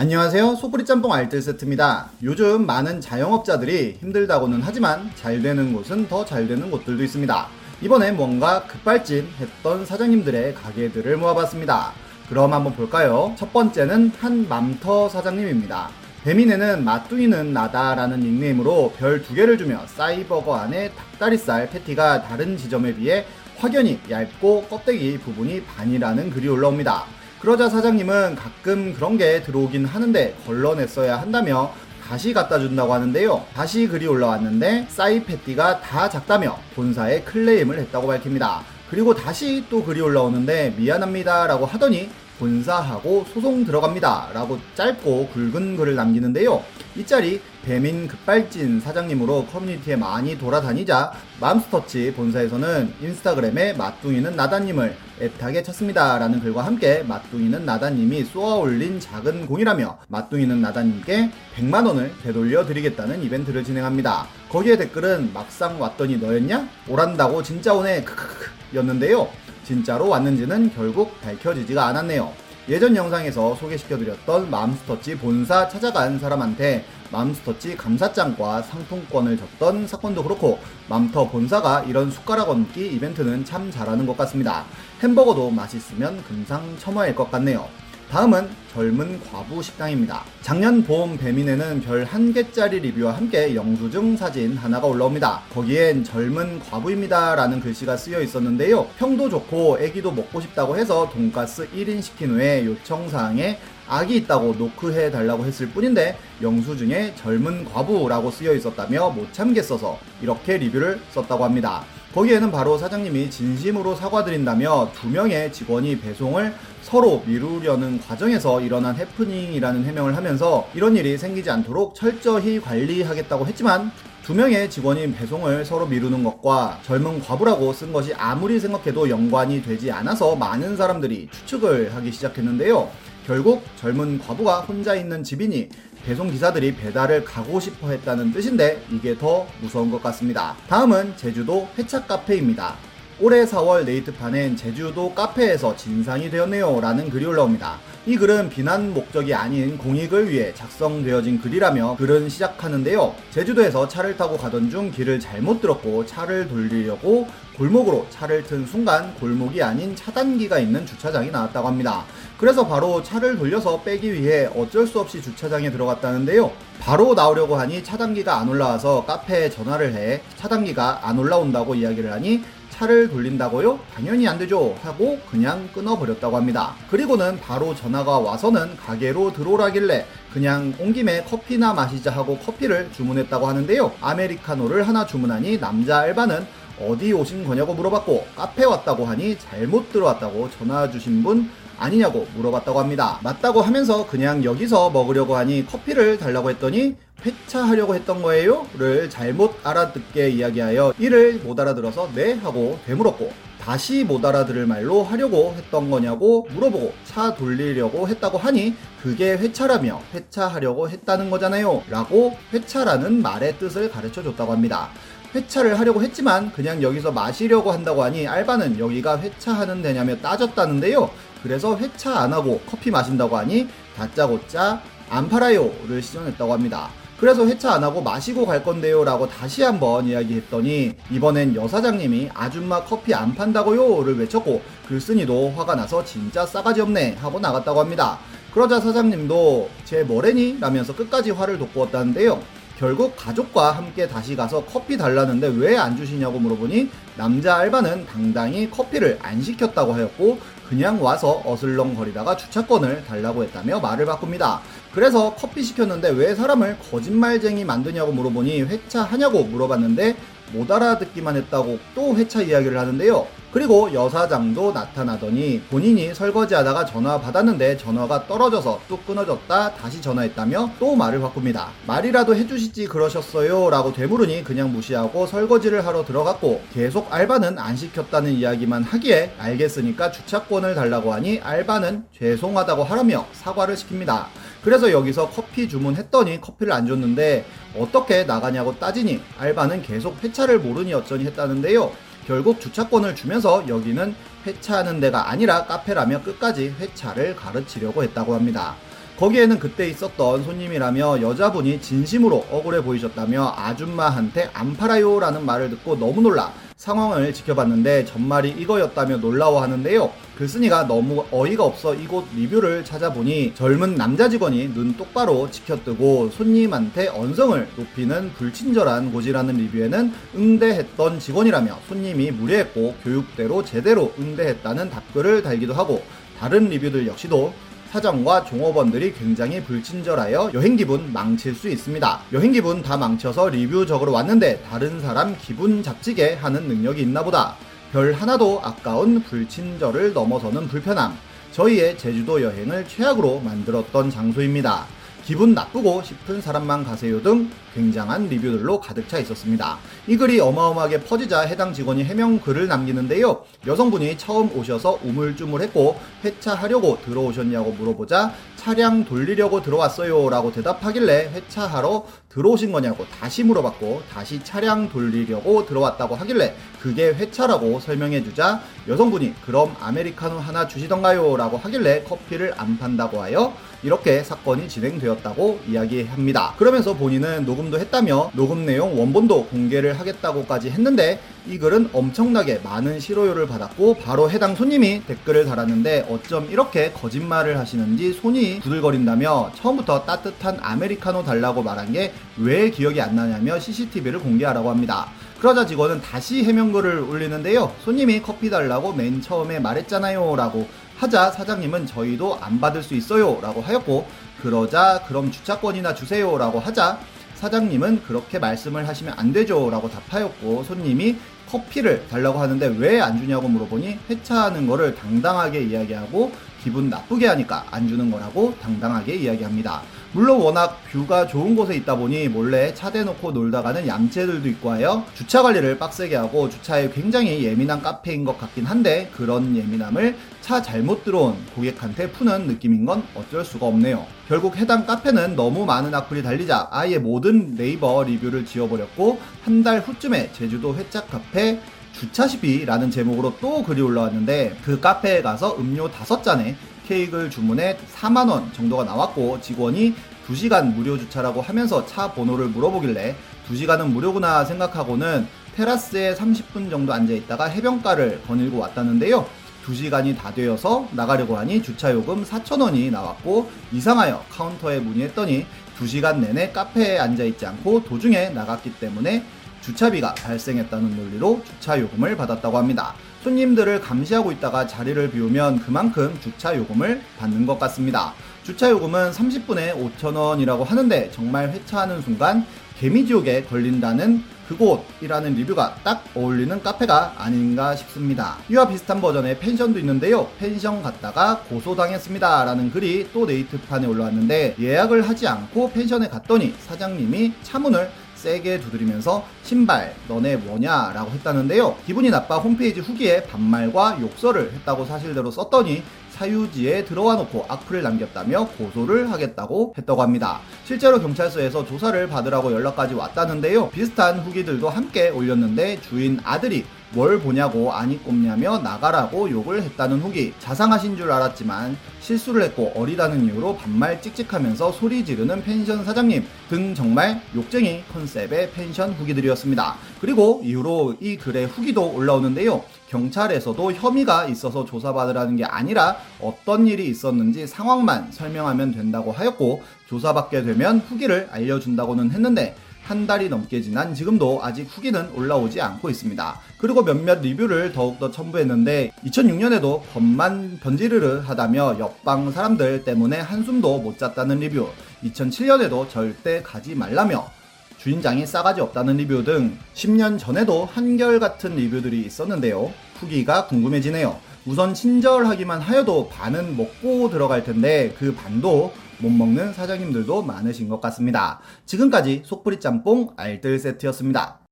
안녕하세요. 소프리 짬뽕 알뜰 세트입니다. 요즘 많은 자영업자들이 힘들다고는 하지만 잘 되는 곳은 더 잘 되는 곳들도 있습니다. 이번에 뭔가 급발진 했던 사장님들의 가게들을 모아봤습니다. 그럼 한번 볼까요? 첫 번째는 한 맘터 사장님입니다. 배민에는 맛둥이는 나다라는 닉네임으로 별 두 개를 주며 싸이버거 안에 닭다리살 패티가 다른 지점에 비해 확연히 얇고 껍데기 부분이 반이라는 글이 올라옵니다. 그러자 사장님은 가끔 그런 게 들어오긴 하는데 걸러냈어야 한다며 다시 갖다 준다고 하는데요. 다시 글이 올라왔는데 싸이 패티가 다 작다며 본사에 클레임을 했다고 밝힙니다. 그리고 다시 또 글이 올라오는데 미안합니다 라고 하더니 본사하고 소송 들어갑니다. 라고 짧고 굵은 글을 남기는데요. 이 짤이 배민 급발진 사장님으로 커뮤니티에 많이 돌아다니자 맘스터치 본사에서는 인스타그램에 맛둥이는 나다님을 애타게 쳤습니다. 라는 글과 함께 맛둥이는 나다님이 쏘아 올린 작은 공이라며 맛둥이는 나다님께 100만원을 되돌려 드리겠다는 이벤트를 진행합니다. 거기에 댓글은 막상 왔더니 너였냐? 오란다고 진짜 오네 크크크 였는데요. 진짜로 왔는지는 결국 밝혀지지가 않았네요. 예전 영상에서 소개시켜드렸던 맘스터치 본사 찾아간 사람한테 맘스터치 감사장과 상품권을 줬던 사건도 그렇고 맘터 본사가 이런 숟가락 얹기 이벤트는 참 잘하는 것 같습니다. 햄버거도 맛있으면 금상첨화일 것 같네요. 다음은 젊은 과부 식당입니다. 작년 봄 배민에는 별 한 개짜리 리뷰와 함께 영수증 사진 하나가 올라옵니다. 거기엔 젊은 과부입니다 라는 글씨가 쓰여 있었는데요. 평도 좋고 애기도 먹고 싶다고 해서 돈가스 1인 시킨 후에 요청사항에 아기 있다고 노크해 달라고 했을 뿐인데 영수증에 젊은 과부라고 쓰여 있었다며 못 참겠어서 이렇게 리뷰를 썼다고 합니다. 거기에는 바로 사장님이 진심으로 사과드린다며 두 명의 직원이 배송을 서로 미루려는 과정에서 일어난 해프닝이라는 해명을 하면서 이런 일이 생기지 않도록 철저히 관리하겠다고 했지만 두 명의 직원이 배송을 서로 미루는 것과 젊은 과부라고 쓴 것이 아무리 생각해도 연관이 되지 않아서 많은 사람들이 추측을 하기 시작했는데요. 결국 젊은 과부가 혼자 있는 집이니 배송 기사들이 배달을 가고 싶어 했다는 뜻인데 이게 더 무서운 것 같습니다. 다음은 제주도 회차 카페입니다. 올해 4월 네이트판엔 제주도 카페에서 진상이 되었네요 라는 글이 올라옵니다. 이 글은 비난 목적이 아닌 공익을 위해 작성되어진 글이라며 글은 시작하는데요. 제주도에서 차를 타고 가던 중 길을 잘못 들었고 차를 돌리려고 골목으로 차를 튼 순간 골목이 아닌 차단기가 있는 주차장이 나왔다고 합니다. 그래서 바로 차를 돌려서 빼기 위해 어쩔 수 없이 주차장에 들어갔다는데요. 바로 나오려고 하니 차단기가 안 올라와서 카페에 전화를 해 차단기가 안 올라온다고 이야기를 하니 차를 돌린다고요? 당연히 안 되죠. 하고 그냥 끊어버렸다고 합니다. 그리고는 바로 전화가 와서는 가게로 들어오라길래 그냥 온 김에 커피나 마시자 하고 커피를 주문했다고 하는데요. 아메리카노를 하나 주문하니 남자 알바는 어디 오신 거냐고 물어봤고 카페 왔다고 하니 잘못 들어왔다고 전화 주신 분 아니냐고 물어봤다고 합니다. 맞다고 하면서 그냥 여기서 먹으려고 하니 커피를 달라고 했더니 회차하려고 했던 거예요? 를 잘못 알아듣게 이야기하여 이를 못 알아들어서 네 하고 되물었고 다시 못 알아들을 말로 하려고 했던 거냐고 물어보고 차 돌리려고 했다고 하니 그게 회차라며 회차하려고 했다는 거잖아요 라고 회차라는 말의 뜻을 가르쳐 줬다고 합니다. 회차를 하려고 했지만 그냥 여기서 마시려고 한다고 하니 알바는 여기가 회차하는 데냐며 따졌다는데요. 그래서 회차 안 하고 커피 마신다고 하니 다짜고짜 안 팔아요를 시전했다고 합니다. 그래서 회차 안 하고 마시고 갈 건데요 라고 다시 한번 이야기했더니 이번엔 여사장님이 아줌마 커피 안 판다고요 를 외쳤고 글쓴이도 화가 나서 진짜 싸가지 없네 하고 나갔다고 합니다. 그러자 사장님도 제 뭐래니? 라면서 끝까지 화를 돋구었다는데요. 결국 가족과 함께 다시 가서 커피 달라는데 왜 안 주시냐고 물어보니 남자 알바는 당당히 커피를 안 시켰다고 하였고 그냥 와서 어슬렁거리다가 주차권을 달라고 했다며 말을 바꿉니다. 그래서 커피 시켰는데 왜 사람을 거짓말쟁이 만드냐고 물어보니 회차하냐고 물어봤는데 못 알아듣기만 했다고 또 회차 이야기를 하는데요. 그리고 여사장도 나타나더니 본인이 설거지 하다가 전화 받았는데 전화가 떨어져서 뚝 끊어졌다 다시 전화했다며 또 말을 바꿉니다. 말이라도 해주시지 그러셨어요 라고 되물으니 그냥 무시하고 설거지를 하러 들어갔고 계속 알바는 안 시켰다는 이야기만 하기에 알겠으니까 주차권을 달라고 하니 알바는 죄송하다고 하라며 사과를 시킵니다. 그래서 여기서 커피 주문했더니 커피를 안 줬는데 어떻게 나가냐고 따지니 알바는 계속 회차를 모르니 어쩌니 했다는데요. 결국 주차권을 주면서 여기는 회차하는 데가 아니라 카페라며 끝까지 회차를 가르치려고 했다고 합니다. 거기에는 그때 있었던 손님이라며 여자분이 진심으로 억울해 보이셨다며 아줌마한테 안 팔아요 라는 말을 듣고 너무 놀라 상황을 지켜봤는데 전말이 이거였다며 놀라워하는데요. 그 쓴이가 너무 어이가 없어 이곳 리뷰를 찾아보니 젊은 남자 직원이 눈 똑바로 지켜뜨고 손님한테 언성을 높이는 불친절한 곳이라는 리뷰에는 응대했던 직원이라며 손님이 무례했고 교육대로 제대로 응대했다는 답글을 달기도 하고 다른 리뷰들 역시도 사장과 종업원들이 굉장히 불친절하여 여행 기분 망칠 수 있습니다. 여행 기분 다 망쳐서 리뷰 적으러 왔는데 다른 사람 기분 잡치게 하는 능력이 있나 보다. 별 하나도 아까운 불친절을 넘어서는 불편함. 저희의 제주도 여행을 최악으로 만들었던 장소입니다. 기분 나쁘고 싶은 사람만 가세요 등 굉장한 리뷰들로 가득 차 있었습니다. 이 글이 어마어마하게 퍼지자 해당 직원이 해명 글을 남기는데요. 여성분이 처음 오셔서 우물쭈물했고 회차하려고 들어오셨냐고 물어보자 차량 돌리려고 들어왔어요 라고 대답하길래 회차하러 들어오신 거냐고 다시 물어봤고 다시 차량 돌리려고 들어왔다고 하길래 그게 회차라고 설명해 주자 여성분이 그럼 아메리카노 하나 주시던가요 라고 하길래 커피를 안 판다고 하여 이렇게 사건이 진행되었다고 이야기합니다. 그러면서 본인은 녹음도 했다며 녹음 내용 원본도 공개를 하겠다고까지 했는데 이 글은 엄청나게 많은 실효율을 받았고 바로 해당 손님이 댓글을 달았는데 어쩜 이렇게 거짓말을 하시는지 손이 부들거린다며 처음부터 따뜻한 아메리카노 달라고 말한 게 왜 기억이 안 나냐며 CCTV를 공개하라고 합니다. 그러자 직원은 다시 해명글을 올리는데요. 손님이 커피 달라고 맨 처음에 말했잖아요. 라고 하자 사장님은 저희도 안 받을 수 있어요. 라고 하였고, 그러자 그럼 주차권이나 주세요. 라고 하자 사장님은 그렇게 말씀을 하시면 안 되죠. 라고 답하였고, 손님이 커피를 달라고 하는데 왜 안 주냐고 물어보니 회차하는 거를 당당하게 이야기하고 기분 나쁘게 하니까 안 주는 거라고 당당하게 이야기합니다. 물론 워낙 뷰가 좋은 곳에 있다 보니 몰래 차 대놓고 놀다가는 얌체들도 있고 하여 주차 관리를 빡세게 하고 주차에 굉장히 예민한 카페인 것 같긴 한데 그런 예민함을 차 잘못 들어온 고객한테 푸는 느낌인 건 어쩔 수가 없네요. 결국 해당 카페는 너무 많은 악플이 달리자 아예 모든 네이버 리뷰를 지워버렸고 한 달 후쯤에 제주도 회짝 카페 주차시비라는 제목으로 또 글이 올라왔는데 그 카페에 가서 음료 5잔에 케이크를 주문해 4만원 정도가 나왔고 직원이 2시간 무료 주차라고 하면서 차 번호를 물어보길래 2시간은 무료구나 생각하고는 테라스에 30분 정도 앉아있다가 해변가를 거닐고 왔다는데요. 2시간이 다 되어서 나가려고 하니 주차요금 4,000원이 나왔고 이상하여 카운터에 문의했더니 2시간 내내 카페에 앉아있지 않고 도중에 나갔기 때문에 주차비가 발생했다는 논리로 주차 요금을 받았다고 합니다. 손님들을 감시하고 있다가 자리를 비우면 그만큼 주차 요금을 받는 것 같습니다. 주차 요금은 30분에 5,000원이라고 하는데 정말 회차하는 순간 개미지옥에 걸린다는 그곳이라는 리뷰가 딱 어울리는 카페가 아닌가 싶습니다. 이와 비슷한 버전의 펜션도 있는데요. 펜션 갔다가 고소당했습니다. 라는 글이 또 네이트판에 올라왔는데 예약을 하지 않고 펜션에 갔더니 사장님이 차문을 세게 두드리면서 신발 너네 뭐냐 라고 했다는데요. 기분이 나빠 홈페이지 후기에 반말과 욕설을 했다고 사실대로 썼더니 사유지에 들어와 놓고 악플을 남겼다며 고소를 하겠다고 했다고 합니다. 실제로 경찰서에서 조사를 받으라고 연락까지 왔다는데요. 비슷한 후기들도 함께 올렸는데 주인 아들이 뭘 보냐고 아니 꼽냐며 나가라고 욕을 했다는 후기 자상하신 줄 알았지만 실수를 했고 어리다는 이유로 반말 찍찍하면서 소리 지르는 펜션 사장님 등 정말 욕쟁이 컨셉의 펜션 후기들이었습니다. 그리고 이후로 이 글의 후기도 올라오는데요. 경찰에서도 혐의가 있어서 조사받으라는 게 아니라 어떤 일이 있었는지 상황만 설명하면 된다고 하였고 조사받게 되면 후기를 알려준다고는 했는데 한 달이 넘게 지난 지금도 아직 후기는 올라오지 않고 있습니다. 그리고 몇몇 리뷰를 더욱더 첨부했는데 2006년에도 법만 번지르르 하다며 옆방 사람들 때문에 한숨도 못 잤다는 리뷰 2007년에도 절대 가지 말라며 주인장이 싸가지 없다는 리뷰 등 10년 전에도 한결같은 리뷰들이 있었는데요. 후기가 궁금해지네요. 우선 친절하기만 하여도 반은 먹고 들어갈 텐데 그 반도 못 먹는 사장님들도 많으신 것 같습니다. 지금까지 속풀이 짬뽕 알뜰 세트였습니다.